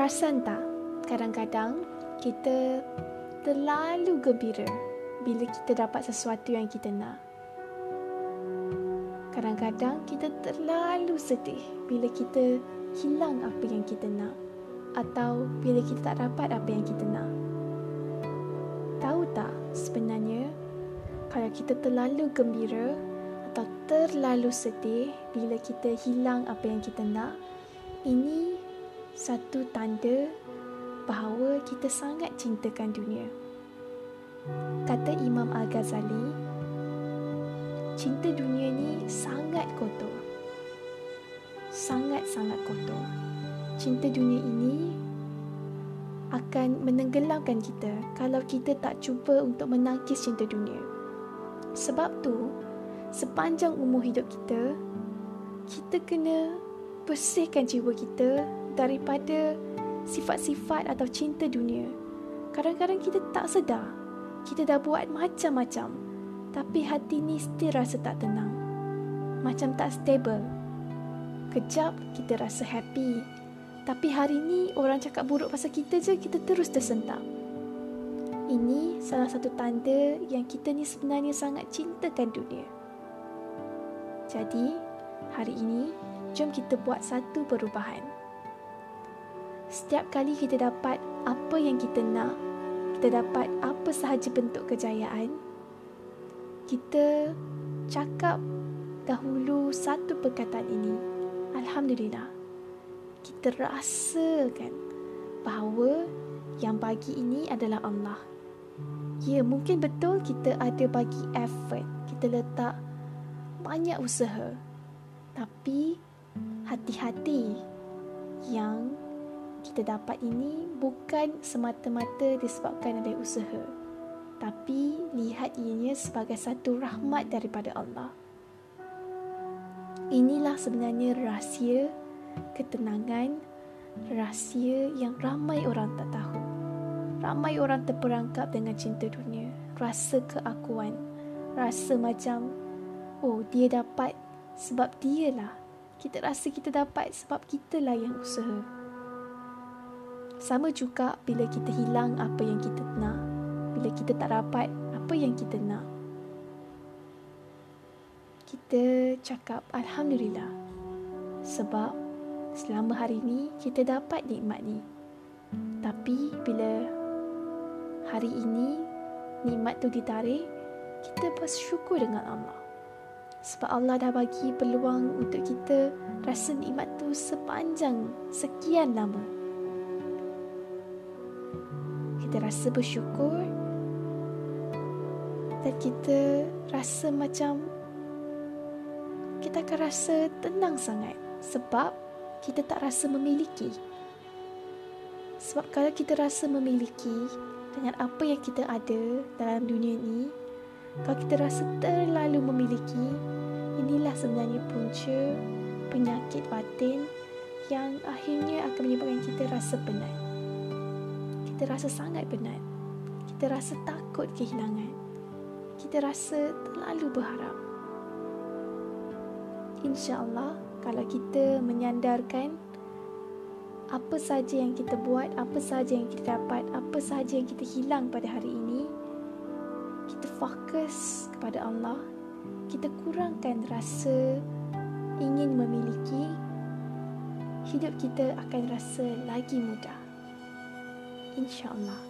Perasan tak? Kadang-kadang kita terlalu gembira bila kita dapat sesuatu yang kita nak. Kadang-kadang kita terlalu sedih bila kita hilang apa yang kita nak atau bila kita tak dapat apa yang kita nak. Tahu tak sebenarnya kalau kita terlalu gembira atau terlalu sedih bila kita hilang apa yang kita nak, ini satu tanda bahawa kita sangat cintakan dunia. Kata Imam Al-Ghazali, cinta dunia ni sangat kotor. Sangat-sangat kotor. Cinta dunia ini akan menenggelamkan kita kalau kita tak cuba untuk menangkis cinta dunia. Sebab tu, sepanjang umur hidup kita, kita kena bersihkan jiwa kita daripada sifat-sifat atau cinta dunia. Kadang-kadang kita tak sedar. Kita dah buat macam-macam. Tapi hati ni still rasa tak tenang. Macam tak stable. Kejap kita rasa happy. Tapi hari ni orang cakap buruk pasal kita je, kita terus tersentak. Ini salah satu tanda yang kita ni sebenarnya sangat cintakan dunia. Jadi, hari ini, jom kita buat satu perubahan. Setiap kali kita dapat apa yang kita nak, kita dapat apa sahaja bentuk kejayaan, kita cakap dahulu satu perkataan ini. Alhamdulillah. Kita rasakan bahawa yang bagi ini adalah Allah. Ya, mungkin betul kita ada bagi effort. Kita letak banyak usaha. Tapi hati-hati yang kita dapat ini bukan semata-mata disebabkan oleh usaha. Tapi lihat ianya sebagai satu rahmat daripada Allah. Inilah sebenarnya rahsia ketenangan, rahsia yang ramai orang tak tahu. Ramai orang terperangkap dengan cinta dunia, rasa keakuan, rasa macam oh dia dapat sebab dia lah. Kita rasa kita dapat sebab kita lah yang usaha. Sama juga bila kita hilang apa yang kita nak, bila kita tak dapat apa yang kita nak. Kita cakap Alhamdulillah sebab selama hari ini kita dapat nikmat ni. Tapi bila hari ini nikmat tu ditarik, kita bersyukur dengan Allah. Sebab Allah dah bagi peluang untuk kita rasa nikmat tu sepanjang sekian lama. Kita rasa bersyukur dan kita rasa macam kita akan rasa tenang sangat sebab kita tak rasa memiliki. Sebab kalau kita rasa memiliki, dengan apa yang kita ada dalam dunia ini, kalau kita rasa terlalu memiliki, inilah sebenarnya punca penyakit batin yang akhirnya akan menyebabkan kita rasa penat. Kita rasa sangat penat. Kita rasa takut kehilangan. Kita rasa terlalu berharap. InsyaAllah, kalau kita menyandarkan apa saja yang kita buat, apa saja yang kita dapat, apa saja yang kita hilang pada hari ini, kita fokus kepada Allah, kita kurangkan rasa ingin memiliki, hidup kita akan rasa lagi mudah. InshaAllah.